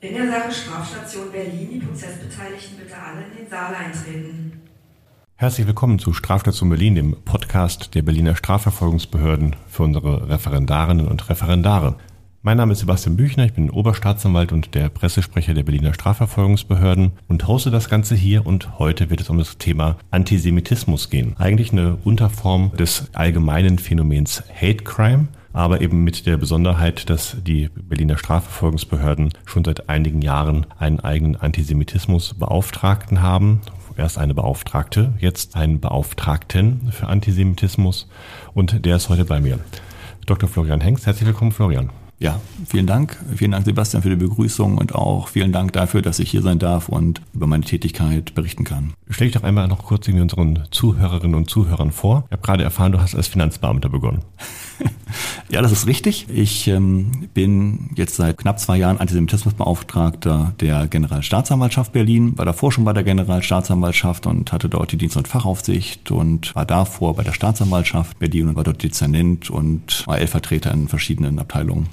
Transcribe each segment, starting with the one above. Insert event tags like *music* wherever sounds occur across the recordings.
In der Sache Strafstation Berlin, die Prozessbeteiligten bitte alle in den Saal eintreten. Herzlich willkommen zu Strafstation Berlin, dem Podcast der Berliner Strafverfolgungsbehörden für unsere Referendarinnen und Referendare. Mein Name ist Sebastian Büchner, ich bin Oberstaatsanwalt und der Pressesprecher der Berliner Strafverfolgungsbehörden und hoste das Ganze hier und heute wird es um das Thema Antisemitismus gehen. Eigentlich eine Unterform des allgemeinen Phänomens Hate Crime aber eben mit der Besonderheit, dass die Berliner Strafverfolgungsbehörden schon seit einigen Jahren einen eigenen Antisemitismusbeauftragten haben. Erst eine Beauftragte, jetzt einen Beauftragten für Antisemitismus und der ist heute bei mir. Dr. Florian Hengst, herzlich willkommen, Florian. Ja, vielen Dank. Vielen Dank, Sebastian, für die Begrüßung und auch vielen Dank dafür, dass ich hier sein darf und über meine Tätigkeit berichten kann. Stell dich doch einmal noch kurz unseren Zuhörerinnen und Zuhörern vor. Ich habe gerade erfahren, du hast als Finanzbeamter begonnen. *laughs* ja, das ist richtig. Ich ähm, bin jetzt seit knapp zwei Jahren Antisemitismusbeauftragter der Generalstaatsanwaltschaft Berlin, war davor schon bei der Generalstaatsanwaltschaft und hatte dort die Dienst- und Fachaufsicht und war davor bei der Staatsanwaltschaft Berlin und war dort Dezernent und war L-Vertreter in verschiedenen Abteilungen.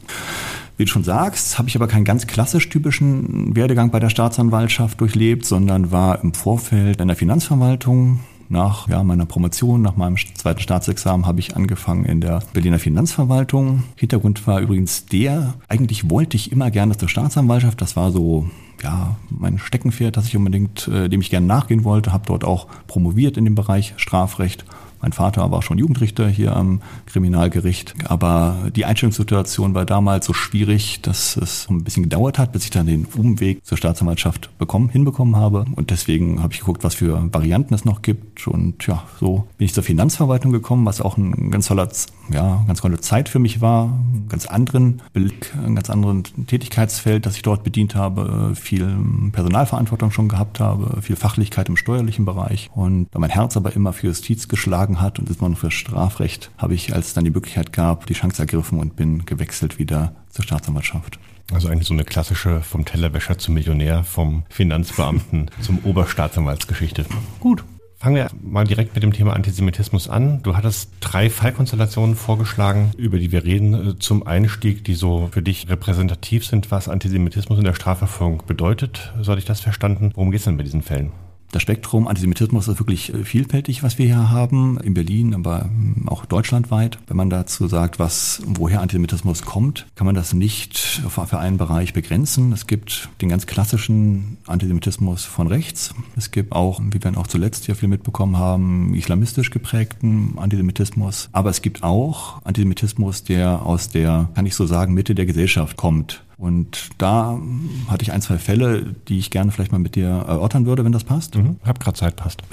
Wie du schon sagst, habe ich aber keinen ganz klassisch typischen Werdegang bei der Staatsanwaltschaft durchlebt, sondern war im Vorfeld in der Finanzverwaltung. Nach ja, meiner Promotion, nach meinem zweiten Staatsexamen habe ich angefangen in der Berliner Finanzverwaltung. Hintergrund war übrigens der, eigentlich wollte ich immer gerne zur Staatsanwaltschaft. Das war so ja, mein Steckenpferd, das ich unbedingt, äh, dem ich gerne nachgehen wollte, habe dort auch promoviert in dem Bereich Strafrecht mein Vater war schon Jugendrichter hier am Kriminalgericht. Aber die Einstellungssituation war damals so schwierig, dass es ein bisschen gedauert hat, bis ich dann den Umweg zur Staatsanwaltschaft bekommen, hinbekommen habe. Und deswegen habe ich geguckt, was für Varianten es noch gibt. Und ja, so bin ich zur Finanzverwaltung gekommen, was auch ein ganz toller, ja, ganz tolle Zeit für mich war. Einen ganz anderen Blick, ein ganz anderen Tätigkeitsfeld, das ich dort bedient habe. Viel Personalverantwortung schon gehabt habe, viel Fachlichkeit im steuerlichen Bereich. Und da mein Herz aber immer für Justiz geschlagen angefangen hat und insbesondere für Strafrecht, habe ich, als es dann die Möglichkeit gab, die Chance ergriffen und bin gewechselt wieder zur Staatsanwaltschaft. Also eigentlich so eine klassische vom Tellerwäscher zum Millionär, vom Finanzbeamten *laughs* zum Oberstaatsanwaltsgeschichte. Gut. Fangen wir mal direkt mit dem Thema Antisemitismus an. Du hattest drei Fallkonstellationen vorgeschlagen, über die wir reden, zum Einstieg, die so für dich repräsentativ sind, was Antisemitismus in der Strafverfolgung bedeutet. So hatte ich das verstanden. Worum geht es denn bei diesen Fällen? Das Spektrum Antisemitismus ist wirklich äh, vielfältig, was wir hier haben, in Berlin, aber hm, auch deutschlandweit. Wenn man dazu sagt, was, woher Antisemitismus kommt, kann man das nicht für einen Bereich begrenzen. Es gibt den ganz klassischen Antisemitismus von rechts. Es gibt auch, wie wir auch zuletzt hier viel mitbekommen haben, islamistisch geprägten Antisemitismus. Aber es gibt auch Antisemitismus, der aus der, kann ich so sagen, Mitte der Gesellschaft kommt. Und da hatte ich ein, zwei Fälle, die ich gerne vielleicht mal mit dir erörtern würde, wenn das passt. Mhm. Hab gerade Zeit, passt. *laughs*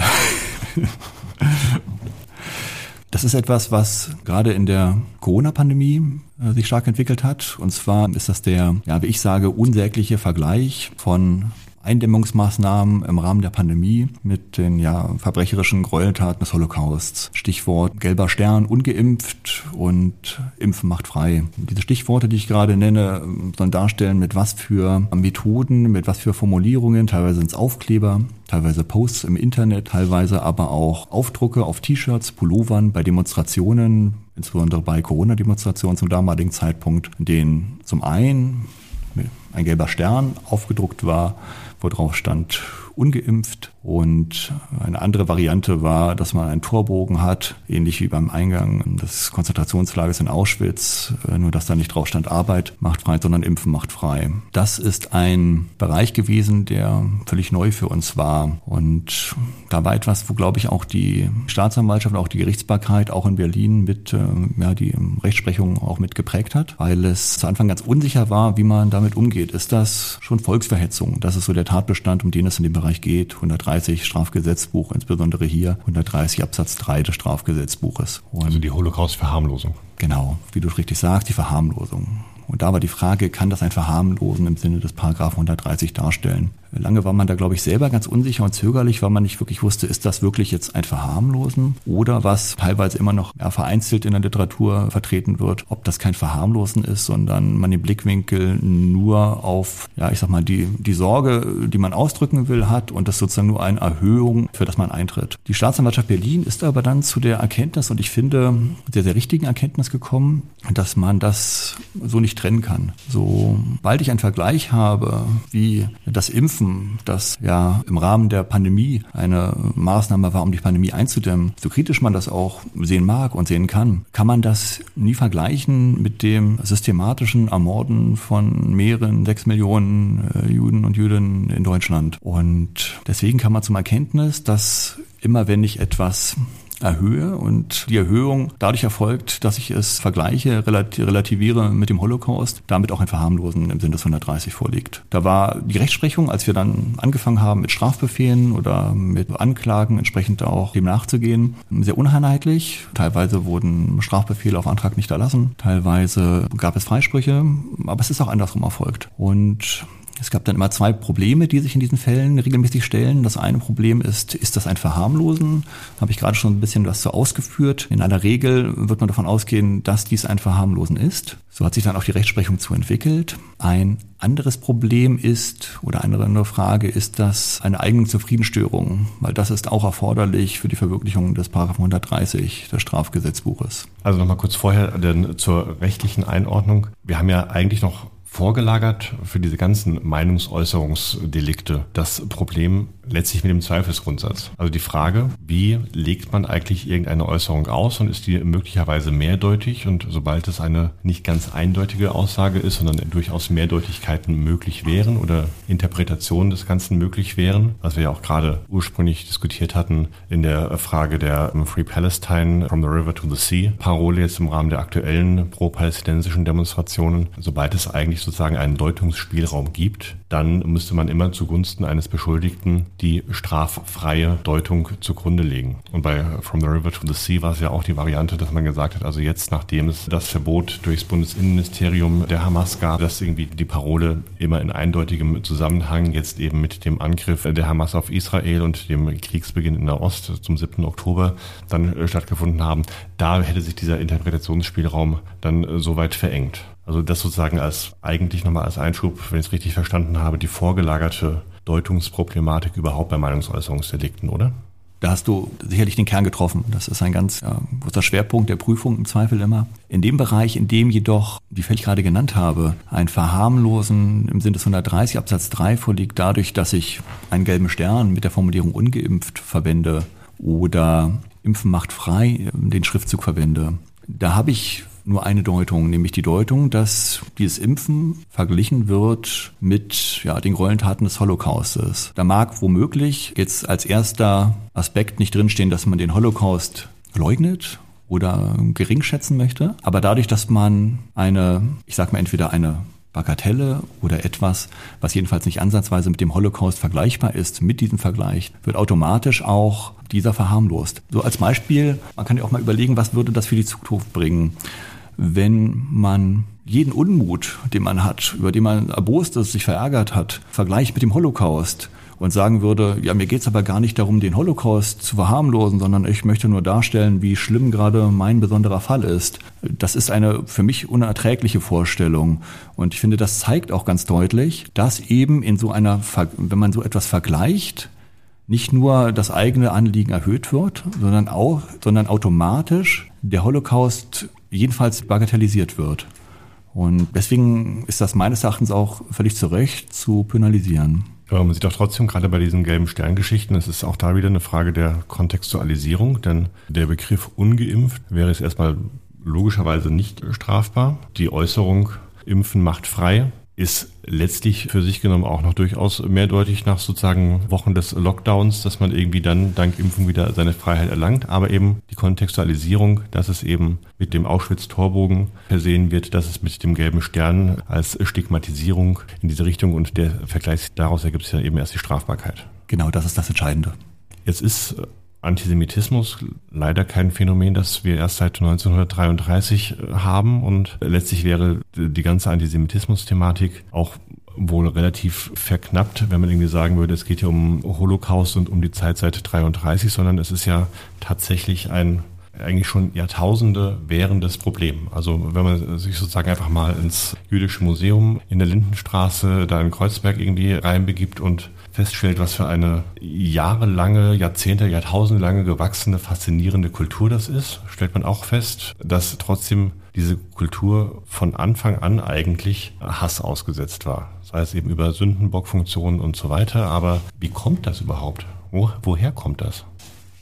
Das ist etwas, was gerade in der Corona-Pandemie äh, sich stark entwickelt hat. Und zwar ist das der, ja, wie ich sage, unsägliche Vergleich von Eindämmungsmaßnahmen im Rahmen der Pandemie mit den ja, verbrecherischen Gräueltaten des Holocausts. Stichwort gelber Stern, ungeimpft und Impfen macht frei. Diese Stichworte, die ich gerade nenne, sollen darstellen, mit was für Methoden, mit was für Formulierungen, teilweise sind es Aufkleber, teilweise Posts im Internet, teilweise aber auch Aufdrucke auf T-Shirts, Pullovern, bei Demonstrationen, insbesondere bei Corona-Demonstrationen zum damaligen Zeitpunkt, den zum einen ein gelber Stern aufgedruckt war, wo drauf stand ungeimpft und eine andere Variante war, dass man einen Torbogen hat, ähnlich wie beim Eingang des Konzentrationslagers in Auschwitz, äh, nur dass da nicht drauf stand Arbeit macht frei, sondern Impfen macht frei. Das ist ein Bereich gewesen, der völlig neu für uns war. Und da war etwas, wo, glaube ich, auch die Staatsanwaltschaft, auch die Gerichtsbarkeit, auch in Berlin mit, äh, ja, die Rechtsprechung auch mit geprägt hat, weil es zu Anfang ganz unsicher war, wie man damit umgeht. Ist das schon Volksverhetzung? Das ist so der Tatbestand, um den es in dem Bereich geht. 130 130 Strafgesetzbuch, insbesondere hier 130 Absatz 3 des Strafgesetzbuches. Und also die Holocaust-Verharmlosung. Genau, wie du richtig sagst, die Verharmlosung. Und da war die Frage, kann das ein Verharmlosen im Sinne des Paragraphen 130 darstellen? Lange war man da, glaube ich, selber ganz unsicher und zögerlich, weil man nicht wirklich wusste, ist das wirklich jetzt ein Verharmlosen oder was teilweise immer noch vereinzelt in der Literatur vertreten wird, ob das kein Verharmlosen ist, sondern man den Blickwinkel nur auf, ja, ich sag mal, die, die Sorge, die man ausdrücken will, hat und das sozusagen nur eine Erhöhung, für das man eintritt. Die Staatsanwaltschaft Berlin ist aber dann zu der Erkenntnis und ich finde sehr, sehr richtigen Erkenntnis gekommen, dass man das so nicht trennen kann. Sobald ich einen Vergleich habe, wie das Impfen, das ja im Rahmen der Pandemie eine Maßnahme war, um die Pandemie einzudämmen, so kritisch man das auch sehen mag und sehen kann, kann man das nie vergleichen mit dem systematischen Ermorden von mehreren, sechs Millionen äh, Juden und Jüdinnen in Deutschland. Und deswegen kam man zum Erkenntnis, dass immer wenn ich etwas erhöhe und die Erhöhung dadurch erfolgt, dass ich es vergleiche, relativiere mit dem Holocaust, damit auch ein Verharmlosen im Sinne des 130 vorliegt. Da war die Rechtsprechung, als wir dann angefangen haben mit Strafbefehlen oder mit Anklagen entsprechend auch dem nachzugehen, sehr uneinheitlich. Teilweise wurden Strafbefehle auf Antrag nicht erlassen, teilweise gab es Freisprüche, aber es ist auch andersrum erfolgt. Und es gab dann immer zwei Probleme, die sich in diesen Fällen regelmäßig stellen. Das eine Problem ist, ist das ein Verharmlosen? Habe ich gerade schon ein bisschen was so ausgeführt. In aller Regel wird man davon ausgehen, dass dies ein Verharmlosen ist. So hat sich dann auch die Rechtsprechung zu entwickelt. Ein anderes Problem ist, oder eine andere Frage ist das eine eigene Zufriedenstörung, weil das ist auch erforderlich für die Verwirklichung des Paragraphen 130 des Strafgesetzbuches. Also nochmal kurz vorher denn zur rechtlichen Einordnung. Wir haben ja eigentlich noch vorgelagert für diese ganzen Meinungsäußerungsdelikte das Problem letztlich mit dem Zweifelsgrundsatz. Also die Frage, wie legt man eigentlich irgendeine Äußerung aus und ist die möglicherweise mehrdeutig und sobald es eine nicht ganz eindeutige Aussage ist, sondern durchaus Mehrdeutigkeiten möglich wären oder Interpretationen des Ganzen möglich wären, was wir ja auch gerade ursprünglich diskutiert hatten in der Frage der Free Palestine from the River to the Sea Parole jetzt im Rahmen der aktuellen pro-palästinensischen Demonstrationen, sobald es eigentlich sozusagen einen Deutungsspielraum gibt, dann müsste man immer zugunsten eines Beschuldigten die straffreie Deutung zugrunde legen. Und bei From the River to the Sea war es ja auch die Variante, dass man gesagt hat, also jetzt, nachdem es das Verbot durchs Bundesinnenministerium der Hamas gab, dass irgendwie die Parole immer in eindeutigem Zusammenhang jetzt eben mit dem Angriff der Hamas auf Israel und dem Kriegsbeginn in der Ost zum 7. Oktober dann äh, stattgefunden haben, da hätte sich dieser Interpretationsspielraum dann äh, soweit verengt. Also das sozusagen als eigentlich nochmal als Einschub, wenn ich es richtig verstanden habe, die vorgelagerte Deutungsproblematik überhaupt bei Meinungsäußerungsdelikten, oder? Da hast du sicherlich den Kern getroffen. Das ist ein ganz großer Schwerpunkt der Prüfung im Zweifel immer. In dem Bereich, in dem jedoch, wie ich gerade genannt habe, ein Verharmlosen im Sinne des 130 Absatz 3 vorliegt, dadurch, dass ich einen gelben Stern mit der Formulierung ungeimpft verwende oder Impfen macht frei den Schriftzug verwende, da habe ich nur eine Deutung, nämlich die Deutung, dass dieses Impfen verglichen wird mit ja, den Gräueltaten des Holocaustes. Da mag womöglich jetzt als erster Aspekt nicht drinstehen, dass man den Holocaust leugnet oder gering schätzen möchte. Aber dadurch, dass man eine, ich sag mal entweder eine Bagatelle oder etwas, was jedenfalls nicht ansatzweise mit dem Holocaust vergleichbar ist, mit diesem Vergleich, wird automatisch auch dieser verharmlost. So als Beispiel, man kann ja auch mal überlegen, was würde das für die Zukunft bringen wenn man jeden Unmut, den man hat, über den man erbost ist, sich verärgert hat, vergleicht mit dem Holocaust und sagen würde, ja, mir geht's aber gar nicht darum, den Holocaust zu verharmlosen, sondern ich möchte nur darstellen, wie schlimm gerade mein besonderer Fall ist. Das ist eine für mich unerträgliche Vorstellung. Und ich finde, das zeigt auch ganz deutlich, dass eben in so einer, wenn man so etwas vergleicht, nicht nur das eigene Anliegen erhöht wird, sondern auch, sondern automatisch der Holocaust jedenfalls bagatellisiert wird. Und deswegen ist das meines Erachtens auch völlig zu Recht zu penalisieren. Aber man sieht auch trotzdem gerade bei diesen gelben Sterngeschichten, es ist auch da wieder eine Frage der Kontextualisierung, denn der Begriff ungeimpft wäre jetzt erstmal logischerweise nicht strafbar. Die Äußerung Impfen macht frei ist letztlich für sich genommen auch noch durchaus mehrdeutig nach sozusagen Wochen des Lockdowns, dass man irgendwie dann dank Impfung wieder seine Freiheit erlangt, aber eben die Kontextualisierung, dass es eben mit dem Auschwitz-Torbogen versehen wird, dass es mit dem gelben Stern als Stigmatisierung in diese Richtung und der Vergleich daraus ergibt sich ja eben erst die Strafbarkeit. Genau, das ist das Entscheidende. Jetzt ist Antisemitismus leider kein Phänomen, das wir erst seit 1933 äh, haben und letztlich wäre die ganze Antisemitismus-Thematik auch wohl relativ verknappt, wenn man irgendwie sagen würde, es geht ja um Holocaust und um die Zeit seit 33, sondern es ist ja tatsächlich ein eigentlich schon Jahrtausende währendes Problem. Also wenn man sich sozusagen einfach mal ins jüdische Museum in der Lindenstraße da in Kreuzberg irgendwie reinbegibt und feststellt, was für eine jahrelange, Jahrzehnte, Jahrtausende lange gewachsene, faszinierende Kultur das ist, stellt man auch fest, dass trotzdem diese Kultur von Anfang an eigentlich Hass ausgesetzt war. Sei es eben über Sündenbockfunktionen und so weiter. Aber wie kommt das überhaupt? Wo, woher kommt das?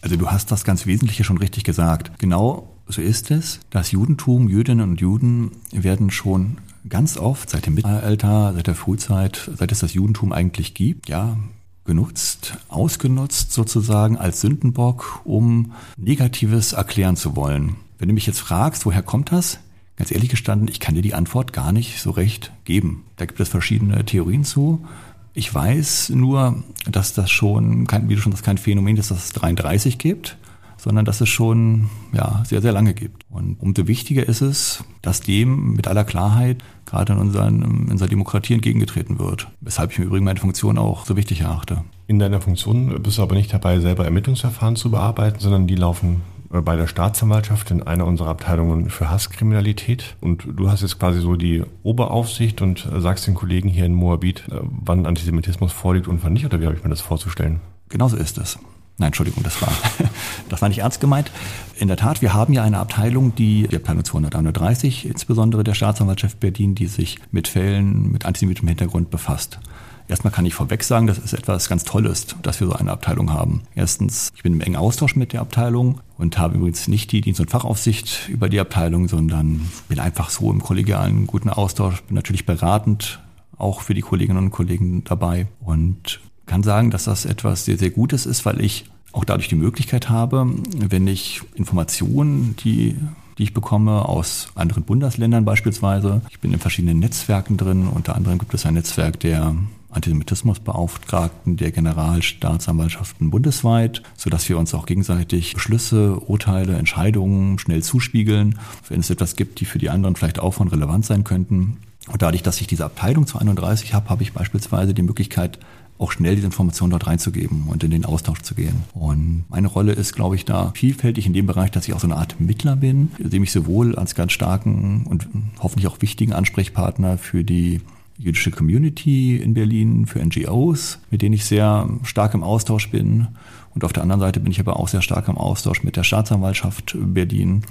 Also du hast das ganz Wesentliche schon richtig gesagt. Genau so ist es. Das Judentum, Jüdinnen und Juden werden schon ganz oft seit dem Mittelalter, seit der Frühzeit, seit es das Judentum eigentlich gibt, ja, genutzt, ausgenutzt sozusagen als Sündenbock, um Negatives erklären zu wollen. Wenn du mich jetzt fragst, woher kommt das? Ganz ehrlich gestanden, ich kann dir die Antwort gar nicht so recht geben. Da gibt es verschiedene Theorien zu. Ich weiß nur, dass das schon, kein, wie du schon sagst, kein Phänomen ist, dass es 33 gibt, sondern dass es schon ja, sehr, sehr lange gibt. Und umso wichtiger ist es, dass dem mit aller Klarheit gerade in, unseren, in unserer Demokratie entgegengetreten wird. Weshalb ich im Übrigen meine Funktion auch so wichtig erachte. In deiner Funktion bist du aber nicht dabei, selber Ermittlungsverfahren zu bearbeiten, sondern die laufen äh, bei der Staatsanwaltschaft in einer unserer Abteilungen für Hasskriminalität. Und du hast jetzt quasi so die Oberaufsicht und sagst den Kollegen hier in Moabit, äh, wann Antisemitismus vorliegt und wann nicht, oder wie habe ich mir das vorzustellen? Genauso ist es. Nein, Entschuldigung, das war, *laughs* das war nicht ernst gemeint. In der Tat, wir haben ja eine Abteilung, die, die Abteilung 231, insbesondere der Staatsanwaltschaft Berlin, die sich mit Fällen mit antisemitischem Hintergrund befasst. Erstmal kann ich vorweg sagen, das ist etwas ganz Tolles, dass wir so eine Abteilung haben. Erstens, ich bin im engen Austausch mit der Abteilung und habe übrigens nicht die Dienst- und Fachaufsicht über die Abteilung, sondern bin einfach so im kollegialen guten Austausch, bin natürlich beratend auch für die Kolleginnen und Kollegen dabei und kann sagen, dass das etwas sehr, sehr Gutes ist, weil ich auch dadurch die Möglichkeit habe, wenn ich Informationen, die die ich bekomme aus anderen Bundesländern beispielsweise. Ich bin in verschiedenen Netzwerken drin. Unter anderem gibt es ein Netzwerk der Antisemitismusbeauftragten der Generalstaatsanwaltschaften bundesweit, sodass wir uns auch gegenseitig Beschlüsse, Urteile, Entscheidungen schnell zuspiegeln, wenn es etwas gibt, die für die anderen vielleicht auch von relevant sein könnten. Und dadurch, dass ich diese Abteilung zu 31 habe, habe ich beispielsweise die Möglichkeit, auch schnell diese Informationen dort reinzugeben und in den Austausch zu gehen. Und meine Rolle ist, glaube ich, da vielfältig in dem Bereich, dass ich auch so eine Art Mittler bin, sehe mich sowohl als ganz starken und hoffentlich auch wichtigen Ansprechpartner für die jüdische Community in Berlin, für NGOs, mit denen ich sehr stark im Austausch bin. Und auf der anderen Seite bin ich aber auch sehr stark im Austausch mit der Staatsanwaltschaft Berlin.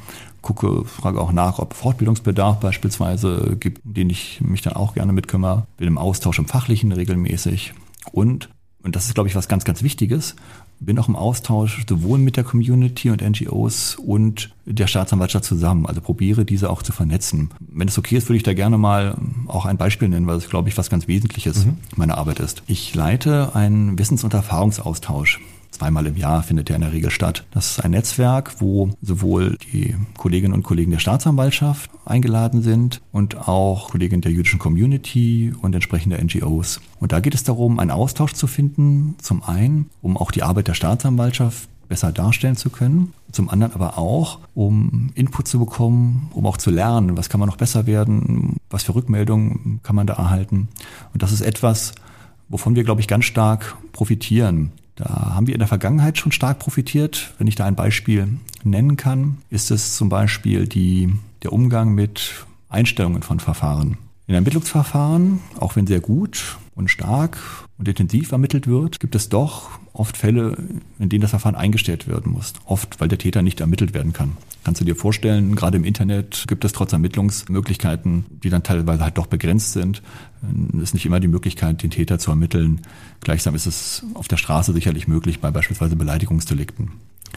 Gucke, frage auch nach, ob Fortbildungsbedarf beispielsweise gibt, den ich mich dann auch gerne mitkümmere. Bin im Austausch im Fachlichen regelmäßig. Und, und das ist, glaube ich, was ganz, ganz Wichtiges, bin auch im Austausch sowohl mit der Community und NGOs und der Staatsanwaltschaft zusammen. Also probiere diese auch zu vernetzen. Wenn es okay ist, würde ich da gerne mal auch ein Beispiel nennen, weil es, glaube ich, was ganz Wesentliches mhm. meiner Arbeit ist. Ich leite einen Wissens- und Erfahrungsaustausch Zweimal im Jahr findet der in der Regel statt. Das ist ein Netzwerk, wo sowohl die Kolleginnen und Kollegen der Staatsanwaltschaft eingeladen sind und auch Kollegen der jüdischen Community und entsprechende NGOs. Und da geht es darum, einen Austausch zu finden, zum einen, um auch die Arbeit der Staatsanwaltschaft besser darstellen zu können. Zum anderen aber auch, um Input zu bekommen, um auch zu lernen, was kann man noch besser werden, was für Rückmeldungen kann man da erhalten. Und das ist etwas, wovon wir, glaube ich, ganz stark profitieren. Da haben wir in der Vergangenheit schon stark profitiert. Wenn ich da ein Beispiel nennen kann, ist es zum Beispiel die, der Umgang mit Einstellungen von Verfahren. In Ermittlungsverfahren, auch wenn sehr gut und stark und intensiv ermittelt wird, gibt es doch oft Fälle, in denen das Verfahren eingestellt werden muss. Oft, weil der Täter nicht ermittelt werden kann. Kannst du dir vorstellen, gerade im Internet gibt es trotz Ermittlungsmöglichkeiten, die dann teilweise halt doch begrenzt sind, es ist nicht immer die Möglichkeit, den Täter zu ermitteln. Gleichsam ist es auf der Straße sicherlich möglich bei beispielsweise Beleidigungsdelikten.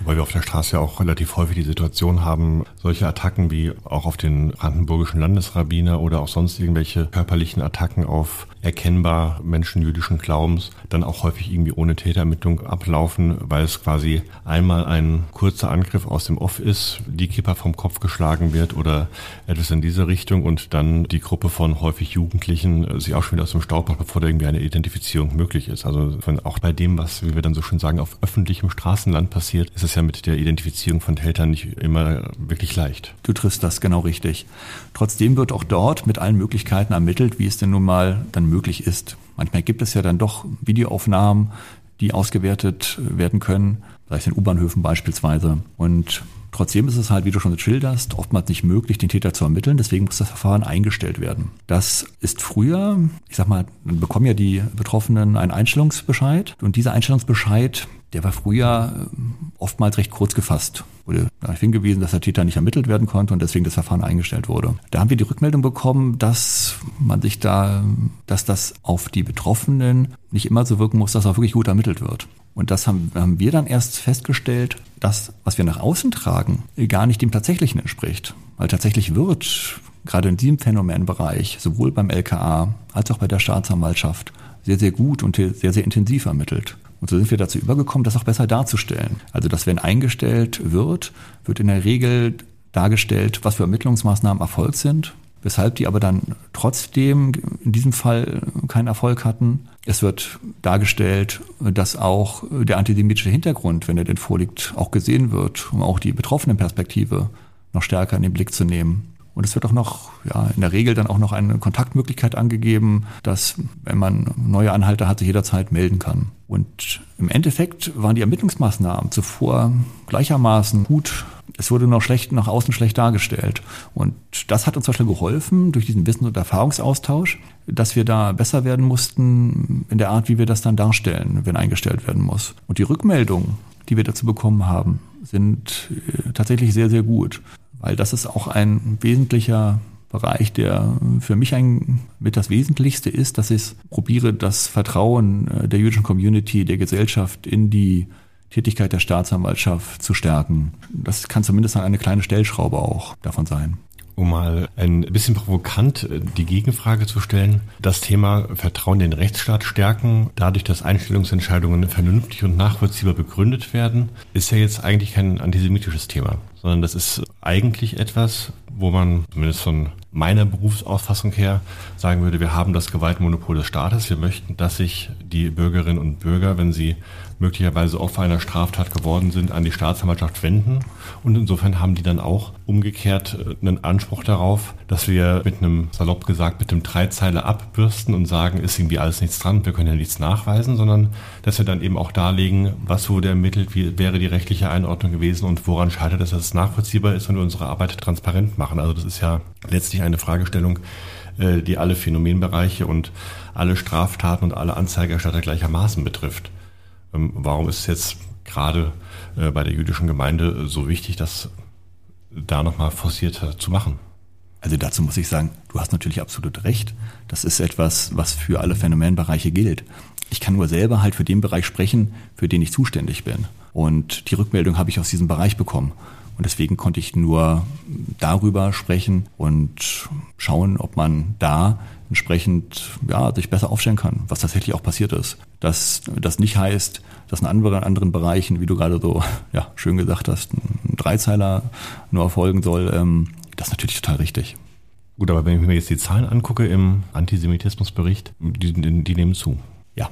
Weil wir auf der Straße ja auch relativ häufig die Situation haben, solche Attacken wie auch auf den brandenburgischen Landesrabbiner oder auch sonst irgendwelche körperlichen Attacken auf erkennbar Menschen jüdischen Glaubens dann auch häufig irgendwie ohne Täterermittlung ablaufen, weil es quasi einmal ein kurzer Angriff aus dem Off ist, die Kipper vom Kopf geschlagen wird oder etwas in diese Richtung und dann die Gruppe von häufig Jugendlichen sich auch schon wieder aus dem Staub macht, bevor da irgendwie eine Identifizierung möglich ist. Also auch bei dem, was, wie wir dann so schön sagen, auf öffentlichem Straßenland passiert, ist es ja mit der Identifizierung von Tätern nicht immer wirklich leicht. Du triffst das genau richtig. Trotzdem wird auch dort mit allen Möglichkeiten ermittelt, wie es denn nun mal dann möglich ist. Manchmal gibt es ja dann doch Videoaufnahmen, die ausgewertet werden können, sei es in U-Bahnhöfen beispielsweise. Und Trotzdem ist es halt, wie du schon schilderst, oftmals nicht möglich, den Täter zu ermitteln. Deswegen muss das Verfahren eingestellt werden. Das ist früher, ich sag mal, bekommen ja die Betroffenen einen Einstellungsbescheid. Und dieser Einstellungsbescheid, der war früher äh, oftmals recht kurz gefasst. Wurde darauf hingewiesen, dass der Täter nicht ermittelt werden konnte und deswegen das Verfahren eingestellt wurde. Da haben wir die Rückmeldung bekommen, dass man sich da, dass das auf die Betroffenen nicht immer so wirken muss, dass auch wirklich gut ermittelt wird. Und das haben, haben wir dann erst festgestellt, dass, was wir nach außen tragen, gar nicht dem Tatsächlichen entspricht. Weil tatsächlich wird gerade in diesem Phänomenbereich sowohl beim LKA als auch bei der Staatsanwaltschaft sehr, sehr gut und sehr, sehr intensiv ermittelt. Und so sind wir dazu übergekommen, das auch besser darzustellen. Also, dass wenn eingestellt wird, wird in der Regel dargestellt, was für Ermittlungsmaßnahmen Erfolg sind, weshalb die aber dann trotzdem in diesem Fall keinen Erfolg hatten. Es wird dargestellt, dass auch der antisemitische Hintergrund, wenn er denn vorliegt, auch gesehen wird, um auch die betroffene Perspektive noch stärker in den Blick zu nehmen. Und es wird auch noch, ja, in der Regel dann auch noch eine Kontaktmöglichkeit angegeben, dass, wenn man neue Anhalte hat, sich jederzeit melden kann. Und im Endeffekt waren die Ermittlungsmaßnahmen zuvor gleichermaßen gut. Es wurde noch schlecht, nach außen schlecht dargestellt. Und das hat uns zum Beispiel geholfen, durch diesen Wissen- und Erfahrungsaustausch, dass wir da besser werden mussten in der Art, wie wir das dann darstellen, wenn eingestellt werden muss. Und die Rückmeldungen, die wir dazu bekommen haben, sind äh, tatsächlich sehr, sehr gut weil das ist auch ein wesentlicher Bereich, der für mich ein, mit das Wesentlichste ist, dass ich probiere, das Vertrauen äh, der jüdischen Community, der Gesellschaft in die Tätigkeit der Staatsanwaltschaft zu stärken. Das kann zumindest eine kleine Stellschraube auch davon sein. Um mal ein bisschen provokant äh, die Gegenfrage zu stellen, das Thema Vertrauen in den Rechtsstaat stärken, dadurch, dass Einstellungsentscheidungen vernünftig und nachvollziehbar begründet werden, ist ja jetzt eigentlich kein antisemitisches Thema sondern das ist eigentlich etwas, wo man zumindest von meiner Berufsauffassung her sagen würde, wir haben das Gewaltmonopol des Staates. Wir möchten, dass sich die Bürgerinnen und Bürger, wenn sie möglicherweise Opfer einer Straftat geworden sind, an die Staatsanwaltschaft wenden. Und insofern haben die dann auch umgekehrt äh, einen Anspruch darauf, dass wir mit einem, salopp gesagt, mit einem Dreizeiler abbürsten und sagen, ist irgendwie alles nichts dran, wir können ja nichts nachweisen, sondern dass wir dann eben auch darlegen, was wurde ermittelt, wie wäre die rechtliche Einordnung gewesen und woran scheitert es, dass es nachvollziehbar ist und wir unsere Arbeit transparent machen. Also das ist ja letztlich eine Fragestellung, äh, die alle Phänomenbereiche und alle Straftaten und alle Anzeigerstatter gleichermaßen betrifft. Ähm, warum ist es jetzt gerade äh, bei der jüdischen Gemeinde so wichtig, das da nochmal forciert zu machen? Also dazu muss ich sagen, du hast natürlich absolut recht. Das ist etwas, was für alle Phänomenbereiche gilt. Ich kann nur selber halt für den Bereich sprechen, für den ich zuständig bin. Und die Rückmeldung habe ich aus diesem Bereich bekommen. Und deswegen konnte ich nur darüber sprechen und schauen, ob man da entsprechend ja, sich besser aufstellen kann, was tatsächlich auch passiert ist. Dass das nicht heißt, dass in anderen, anderen Bereichen, wie du gerade so ja, schön gesagt hast, ein Dreizeiler nur erfolgen soll, ähm, das ist natürlich total richtig. Gut, aber wenn ich mir jetzt die Zahlen angucke im Antisemitismusbericht, die, die nehmen zu. Ja.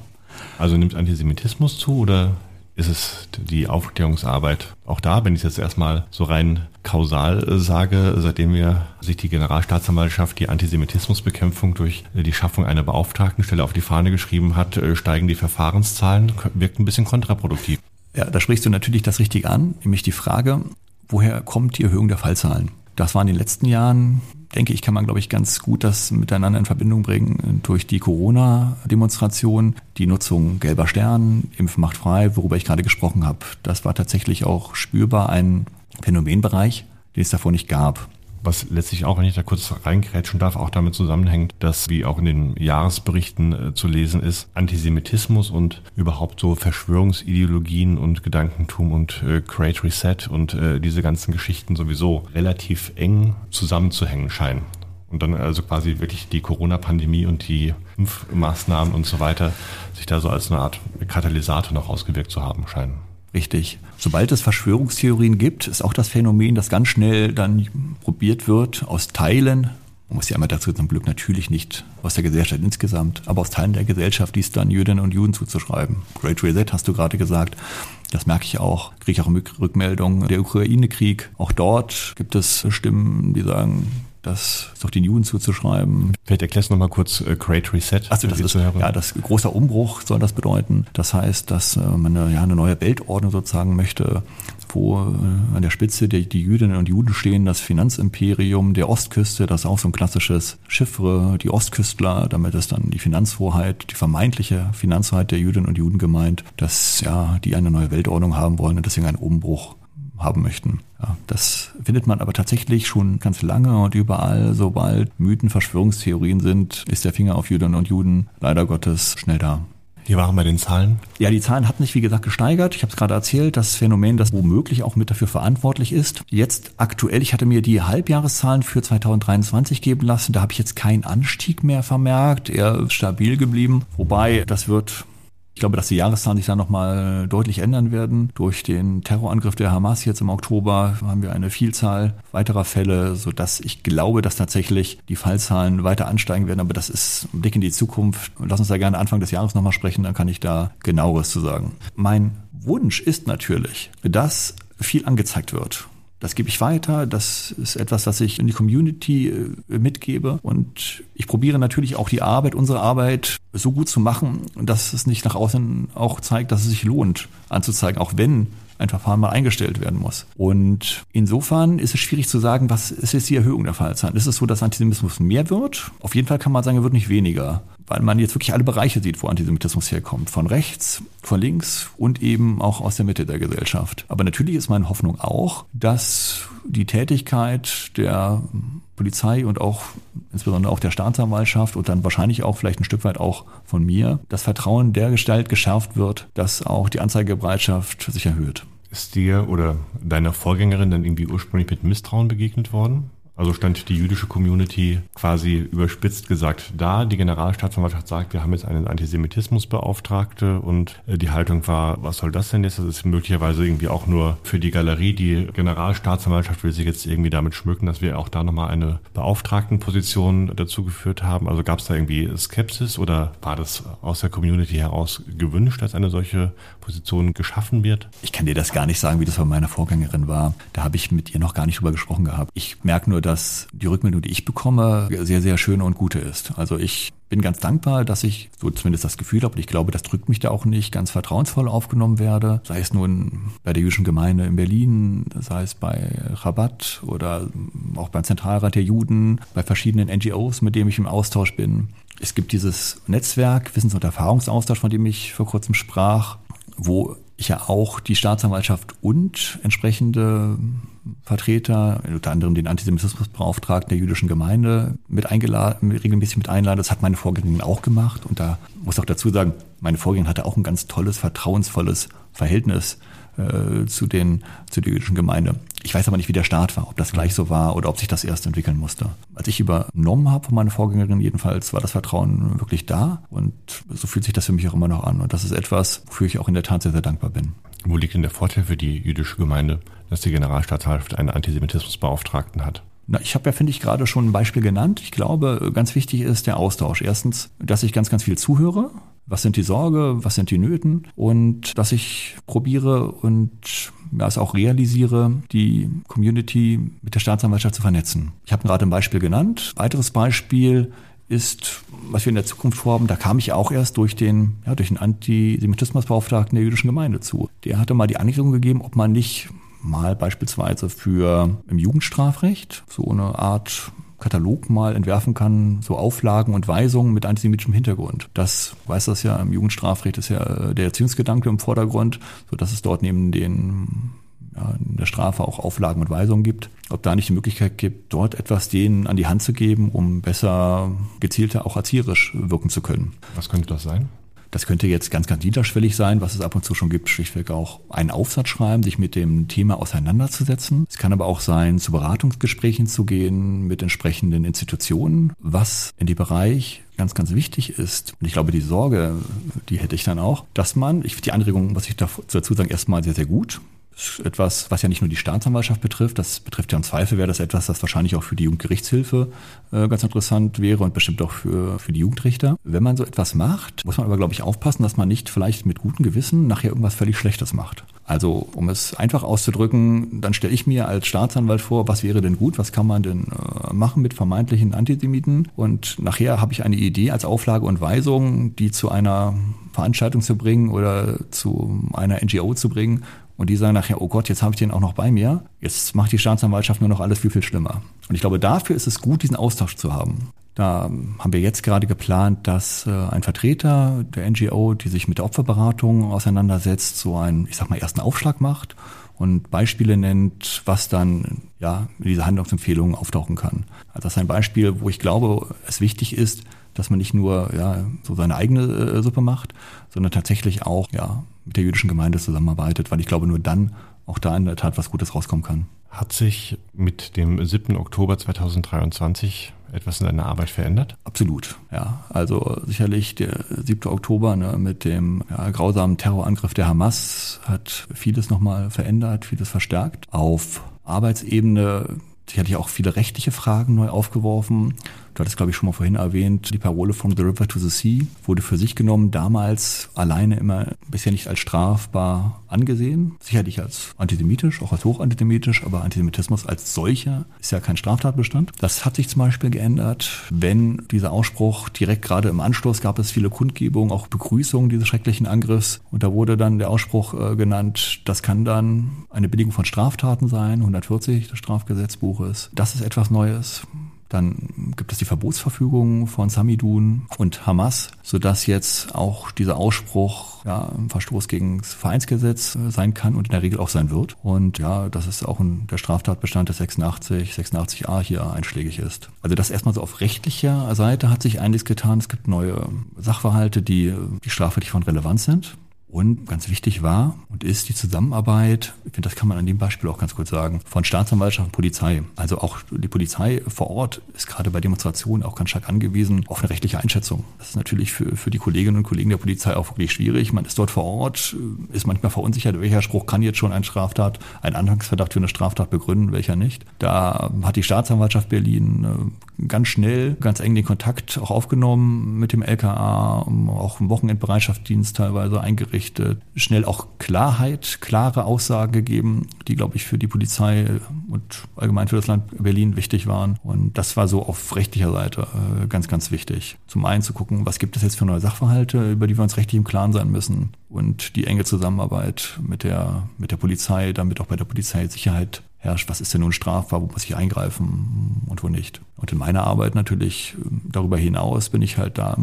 Also nimmt Antisemitismus zu oder ist es die Aufklärungsarbeit. Auch da, wenn ich es jetzt erstmal so rein kausal äh, sage, seitdem wir sich die Generalstaatsanwaltschaft die Antisemitismusbekämpfung durch äh, die Schaffung einer Beauftragtenstelle auf die Fahne geschrieben hat, äh, steigen die Verfahrenszahlen, wirkt ein bisschen kontraproduktiv. Ja, da sprichst du natürlich das richtig an, nämlich die Frage, woher kommt die Erhöhung der Fallzahlen? Das war in den letzten Jahren denke ich, kann man, glaube ich, ganz gut das miteinander in Verbindung bringen durch die Corona-Demonstration, die Nutzung gelber Stern, Impfen macht frei, worüber ich gerade gesprochen habe. Das war tatsächlich auch spürbar ein Phänomenbereich, den es davor nicht gab was letztlich auch, wenn ich da kurz reingrätschen darf, auch damit zusammenhängt, dass, wie auch in den Jahresberichten äh, zu lesen ist, Antisemitismus und überhaupt so Verschwörungsideologien und Gedankentum und äh, Great Reset und äh, diese ganzen Geschichten sowieso relativ eng zusammenzuhängen scheinen. Und dann also quasi wirklich die Corona-Pandemie und die Impfmaßnahmen und so weiter sich da so als eine Art Katalysator noch ausgewirkt zu haben scheinen. Richtig. Sobald es Verschwörungstheorien gibt, ist auch das Phänomen, das ganz schnell dann probiert wird, aus Teilen, man muss ja immer dazu zum Glück natürlich nicht aus der Gesellschaft insgesamt, aber aus Teilen der Gesellschaft, dies dann Jüdinnen und Juden zuzuschreiben. Great Reset hast du gerade gesagt. Das merke ich auch, kriege ich auch Rückmeldungen. Der Ukraine-Krieg, auch dort gibt es Stimmen, die sagen, das ist doch den Juden zuzuschreiben. Vielleicht erklärst du nochmal kurz äh, Great Reset. Also das ist, ja, das großer Umbruch soll das bedeuten. Das heißt, dass äh, man eine, ja, eine neue Weltordnung sozusagen möchte, wo äh, an der Spitze die, die Jüdinnen und Juden stehen, das Finanzimperium der Ostküste, das ist auch so ein klassisches Chiffre, die Ostküstler, damit ist dann die Finanzhoheit, die vermeintliche Finanzhoheit der Jüdinnen und Juden gemeint, dass ja, die eine neue Weltordnung haben wollen und deswegen einen Umbruch haben möchten. Ja, das findet man aber tatsächlich schon ganz lange und überall, sobald Mythen, Verschwörungstheorien sind, ist der Finger auf Jüdinnen und Juden leider Gottes schnell da. Hier waren bei den Zahlen. Ja, die Zahlen hatten sich, wie gesagt, gesteigert. Ich habe es gerade erzählt, das Phänomen, das womöglich auch mit dafür verantwortlich ist. Jetzt aktuell, ich hatte mir die Halbjahreszahlen für 2023 geben lassen. Da habe ich jetzt keinen Anstieg mehr vermerkt, eher stabil geblieben. Wobei, das wird ich glaube, dass die Jahreszahlen sich dann nochmal deutlich ändern werden. Durch den Terrorangriff der Hamas jetzt im Oktober haben wir eine Vielzahl weiterer Fälle, sodass ich glaube, dass tatsächlich die Fallzahlen weiter ansteigen werden. Aber das ist ein Blick in die Zukunft. Lass uns da gerne Anfang des Jahres nochmal sprechen, dann kann ich da genaueres zu sagen. Mein Wunsch ist natürlich, dass viel angezeigt wird. Das gebe ich weiter. Das ist etwas, das ich in die Community äh, mitgebe. Und ich probiere natürlich auch die Arbeit, unsere Arbeit so gut zu machen, dass es nicht nach außen auch zeigt, dass es sich lohnt anzuzeigen, auch wenn ein Verfahren mal eingestellt werden muss. Und insofern ist es schwierig zu sagen, was ist jetzt die Erhöhung der Fallzahlen. Ist es so, dass Antisemitismus mehr wird? Auf jeden Fall kann man sagen, er wird nicht weniger, weil man jetzt wirklich alle Bereiche sieht, wo Antisemitismus herkommt. Von rechts, von links und eben auch aus der Mitte der Gesellschaft. Aber natürlich ist meine Hoffnung auch, dass die Tätigkeit der Polizei und auch insbesondere auch der Staatsanwaltschaft und dann wahrscheinlich auch vielleicht ein Stück weit auch von mir, das Vertrauen der Gestalt geschärft wird, dass auch die Anzeigebereitschaft sich erhöht. Ist dir oder deiner Vorgängerin dann irgendwie ursprünglich mit Misstrauen begegnet worden? Also stand die jüdische Community quasi überspitzt gesagt da. Die Generalstaatsanwaltschaft sagt, wir haben jetzt einen Antisemitismusbeauftragte und äh, die Haltung war, was soll das denn jetzt? Das ist möglicherweise irgendwie auch nur für die Galerie. Die Generalstaatsanwaltschaft will sich jetzt irgendwie damit schmücken, dass wir auch da nochmal eine Beauftragtenposition dazu geführt haben. Also gab es da irgendwie Skepsis oder war das aus der Community heraus gewünscht, dass eine solche Position geschaffen wird? Ich kann dir das gar nicht sagen, wie das bei meiner Vorgängerin war. Da habe ich mit ihr noch gar nicht drüber gesprochen gehabt. Ich merke nur, die Rückmeldung, die ich bekomme, sehr, sehr schöne und gute ist. Also ich bin ganz dankbar, dass ich so zumindest das Gefühl habe, und ich glaube, das drückt mich da auch nicht, ganz vertrauensvoll aufgenommen werde. Sei es nun bei der jüdischen Gemeinde in Berlin, sei es bei Rabat oder auch beim Zentralrat der Juden, bei verschiedenen NGOs, mit denen ich im Austausch bin. Es gibt dieses Netzwerk Wissens- und Erfahrungsaustausch, von dem ich vor kurzem sprach, wo ich ja auch die Staatsanwaltschaft und entsprechende Vertreter, unter anderem den Antisemitismusbeauftragten der jüdischen Gemeinde, mit eingeladen, regelmäßig mit einladen. Das hat meine Vorgängerin auch gemacht. Und da muss auch dazu sagen, meine Vorgängerin hatte auch ein ganz tolles, vertrauensvolles Verhältnis äh, zu, den, zu der jüdischen Gemeinde. Ich weiß aber nicht, wie der Start war, ob das gleich so war oder ob sich das erst entwickeln musste. Als ich übernommen habe von meiner Vorgängerin jedenfalls, war das Vertrauen wirklich da und so fühlt sich das für mich auch immer noch an. Und das ist etwas, wofür ich auch in der Tat sehr, sehr dankbar bin. Wo liegt denn der Vorteil für die jüdische Gemeinde, dass die Generalstaatsanwaltschaft einen Antisemitismusbeauftragten hat? Na, ich habe ja, finde ich, gerade schon ein Beispiel genannt. Ich glaube, ganz wichtig ist der Austausch. Erstens, dass ich ganz, ganz viel zuhöre. Was sind die Sorge, was sind die Nöten? Und dass ich probiere und ja, es auch realisiere, die Community mit der Staatsanwaltschaft zu vernetzen. Ich habe gerade ein Beispiel genannt. Weiteres Beispiel ist, was wir in der Zukunft vorhaben, da kam ich auch erst durch den, ja, durch den Antisemitismusbeauftragten der jüdischen Gemeinde zu. Der hatte mal die Anregung gegeben, ob man nicht mal beispielsweise für im Jugendstrafrecht so eine Art Katalog mal entwerfen kann, so Auflagen und Weisungen mit antisemitischem Hintergrund. Das weiß das ja im Jugendstrafrecht ist ja der Erziehungsgedanke im Vordergrund, so dass es dort neben den ja, in der Strafe auch Auflagen und Weisungen gibt, ob da nicht die Möglichkeit gibt, dort etwas denen an die Hand zu geben, um besser gezielter auch erzieherisch wirken zu können. Was könnte das sein? Das könnte jetzt ganz, ganz niederschwellig sein, was es ab und zu schon gibt, schlichtweg auch einen Aufsatz schreiben, sich mit dem Thema auseinanderzusetzen. Es kann aber auch sein, zu Beratungsgesprächen zu gehen mit entsprechenden Institutionen, was in dem Bereich ganz, ganz wichtig ist. Und ich glaube, die Sorge, die hätte ich dann auch, dass man, ich die Anregung, was ich dazu sagen, erstmal sehr, sehr gut etwas, was ja nicht nur die Staatsanwaltschaft betrifft, das betrifft ja im Zweifel, wäre das etwas, das wahrscheinlich auch für die Jugendgerichtshilfe äh, ganz interessant wäre und bestimmt auch für, für die Jugendrichter. Wenn man so etwas macht, muss man aber, glaube ich, aufpassen, dass man nicht vielleicht mit gutem Gewissen nachher irgendwas völlig Schlechtes macht. Also, um es einfach auszudrücken, dann stelle ich mir als Staatsanwalt vor, was wäre denn gut, was kann man denn äh, machen mit vermeintlichen Antisemiten? Und nachher habe ich eine Idee als Auflage und Weisung, die zu einer Veranstaltung zu bringen oder zu einer NGO zu bringen und die sagen nachher, oh Gott, jetzt habe ich den auch noch bei mir. Jetzt macht die Staatsanwaltschaft nur noch alles viel, viel schlimmer. Und ich glaube, dafür ist es gut, diesen Austausch zu haben. Da haben wir jetzt gerade geplant, dass äh, ein Vertreter der NGO, die sich mit der Opferberatung auseinandersetzt, so einen, ich sag mal, ersten Aufschlag macht und Beispiele nennt, was dann ja in dieser Handlungsempfehlung auftauchen kann. Also das ist ein Beispiel, wo ich glaube, es wichtig ist, dass man nicht nur ja, so seine eigene äh, Suppe macht, sondern tatsächlich auch ja, mit der jüdischen Gemeinde zusammenarbeitet, weil ich glaube, nur dann auch da in der Tat was Gutes rauskommen kann. Hat sich mit dem 7. Oktober 2023 etwas in deiner Arbeit verändert? Absolut, ja. Also sicherlich der 7. Oktober ne, mit dem ja, grausamen Terrorangriff der Hamas hat vieles nochmal verändert, vieles verstärkt. Auf Arbeitsebene sicherlich auch viele rechtliche Fragen neu aufgeworfen. Du hattest, glaube ich, schon mal vorhin erwähnt, die Parole from the river to the sea wurde für sich genommen, damals alleine immer bisher nicht als strafbar angesehen. Sicherlich als antisemitisch, auch als hochantisemitisch, aber Antisemitismus als solcher ist ja kein Straftatbestand. Das hat sich zum Beispiel geändert, wenn dieser Ausspruch direkt gerade im Anschluss gab es viele Kundgebungen, auch Begrüßungen dieses schrecklichen Angriffs. Und da wurde dann der Ausspruch äh, genannt, das kann dann eine Billigung von Straftaten sein, 140 des Strafgesetzbuches. Das ist etwas Neues. Dann gibt es die Verbotsverfügung von Samidun und Hamas, sodass jetzt auch dieser Ausspruch ja, ein Verstoß gegen das Vereinsgesetz äh, sein kann und in der Regel auch sein wird. Und ja, das ist auch ein, der Straftatbestand des 86, 86a hier einschlägig ist. Also das erstmal so auf rechtlicher Seite hat sich einiges getan. Es gibt neue Sachverhalte, die, die strafrechtlich von Relevanz sind. Und ganz wichtig war und ist die Zusammenarbeit, ich finde, das kann man an dem Beispiel auch ganz kurz sagen, von Staatsanwaltschaft und Polizei. Also auch die Polizei vor Ort ist gerade bei Demonstrationen auch ganz stark angewiesen auf eine rechtliche Einschätzung. Das ist natürlich für, für die Kolleginnen und Kollegen der Polizei auch wirklich schwierig. Man ist dort vor Ort, ist manchmal verunsichert, welcher Spruch kann jetzt schon ein Straftat, ein Anhangsverdacht für eine Straftat begründen, welcher nicht. Da hat die Staatsanwaltschaft Berlin äh, ganz schnell, ganz eng den Kontakt auch aufgenommen mit dem LKA, auch im Wochenendbereitschaftsdienst teilweise eingerichtet Berichte schnell auch Klarheit, klare Aussagen gegeben, die, glaube ich, für die Polizei und allgemein für das Land Berlin wichtig waren. Und das war so auf rechtlicher Seite äh, ganz, ganz wichtig. Zum einen zu gucken, was gibt es jetzt für neue Sachverhalte, über die wir uns rechtlich im Klaren sein müssen. Und die enge Zusammenarbeit mit der, mit der Polizei, damit auch bei der Polizei Sicherheit herrscht, was ist denn nun strafbar, wo muss ich eingreifen und wo nicht. Und in meiner Arbeit natürlich ähm, darüber hinaus bin ich halt da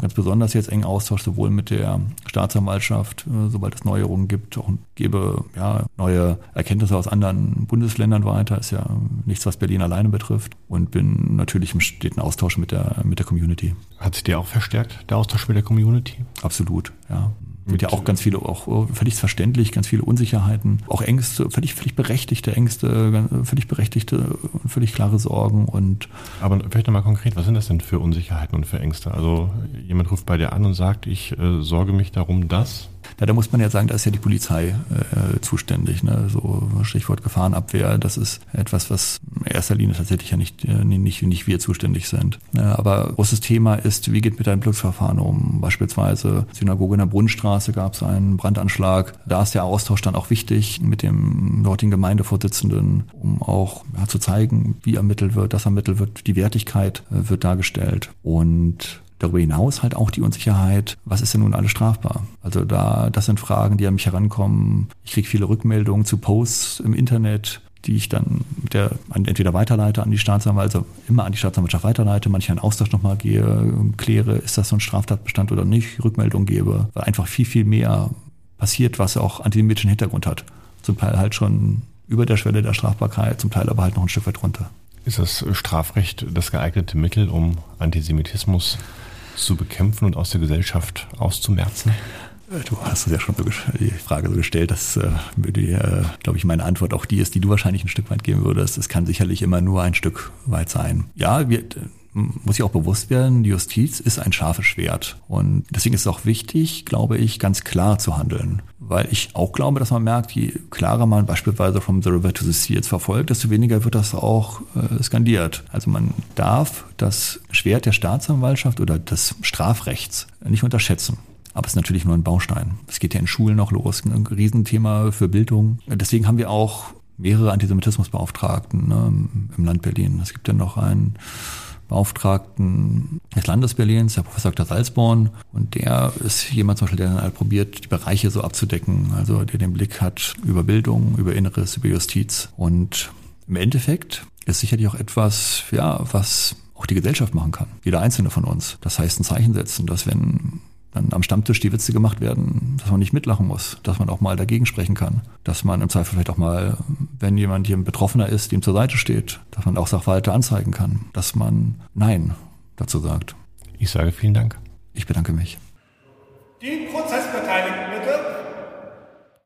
ganz besonders jetzt eng Austausch sowohl mit der Staatsanwaltschaft, äh, sobald es Neuerungen gibt, auch gebe ja neue Erkenntnisse aus anderen Bundesländern weiter, ist ja nichts, was Berlin alleine betrifft und bin natürlich im steten Austausch mit der mit der Community. Hat sich dir auch verstärkt der Austausch mit der Community? Absolut, ja. Mit ja auch ganz viele, auch oh, völlig verständlich, ganz viele Unsicherheiten, auch Ängste, völlig, völlig berechtigte Ängste, völlig berechtigte und völlig klare Sorgen und. Aber vielleicht nochmal konkret, was sind das denn für Unsicherheiten und für Ängste? Also jemand ruft bei dir an und sagt, ich äh, sorge mich darum, dass na, da muss man ja sagen, da ist ja die Polizei äh, zuständig. Ne? So Stichwort Gefahrenabwehr, das ist etwas, was in erster Linie tatsächlich ja nicht, äh, nicht, nicht wir zuständig sind. Ja, aber großes Thema ist, wie geht mit einem Glücksverfahren um? Beispielsweise Synagoge in der Brunnenstraße gab es einen Brandanschlag. Da ist der Austausch dann auch wichtig mit dem dortigen Gemeindevorsitzenden, um auch ja, zu zeigen, wie ermittelt wird, dass ermittelt wird, die Wertigkeit äh, wird dargestellt. Und Darüber hinaus halt auch die Unsicherheit, was ist denn nun alles strafbar? Also da, das sind Fragen, die an mich herankommen. Ich kriege viele Rückmeldungen zu Posts im Internet, die ich dann der, entweder weiterleite an die Staatsanwaltschaft, also immer an die Staatsanwaltschaft weiterleite, manchmal einen Austausch nochmal gehe, kläre, ist das so ein Straftatbestand oder nicht, Rückmeldung gebe, weil einfach viel, viel mehr passiert, was auch antisemitischen Hintergrund hat. Zum Teil halt schon über der Schwelle der Strafbarkeit, zum Teil aber halt noch ein Stück weit runter. Ist das Strafrecht das geeignete Mittel, um Antisemitismus zu bekämpfen und aus der Gesellschaft auszumerzen? Du hast es ja schon die Frage so gestellt, dass äh, die, äh, glaube ich, meine Antwort auch die ist, die du wahrscheinlich ein Stück weit geben würdest. Es kann sicherlich immer nur ein Stück weit sein. Ja, wir, muss ich auch bewusst werden, die Justiz ist ein scharfes Schwert. Und deswegen ist es auch wichtig, glaube ich, ganz klar zu handeln. Weil ich auch glaube, dass man merkt, je klarer man beispielsweise from the river to the sea jetzt verfolgt, desto weniger wird das auch äh, skandiert. Also man darf das Schwert der Staatsanwaltschaft oder des Strafrechts nicht unterschätzen. Aber es ist natürlich nur ein Baustein. Es geht ja in Schulen noch los, ein Riesenthema für Bildung. Deswegen haben wir auch mehrere Antisemitismusbeauftragten ne, im Land Berlin. Es gibt ja noch einen Beauftragten des Landes Berlins, der Professor Dr. Salzborn. Und der ist jemand zum Beispiel, der dann halt probiert, die Bereiche so abzudecken. Also der den Blick hat über Bildung, über Inneres, über Justiz. Und im Endeffekt ist sicherlich auch etwas, ja, was auch die Gesellschaft machen kann. Jeder einzelne von uns. Das heißt, ein Zeichen setzen, dass wenn dann am Stammtisch die Witze gemacht werden, dass man nicht mitlachen muss, dass man auch mal dagegen sprechen kann, dass man im Zweifel vielleicht auch mal, wenn jemand hier ein Betroffener ist, dem zur Seite steht, dass man auch Sachverhalte anzeigen kann, dass man Nein dazu sagt. Ich sage vielen Dank. Ich bedanke mich. Die Prozessbeteiligten.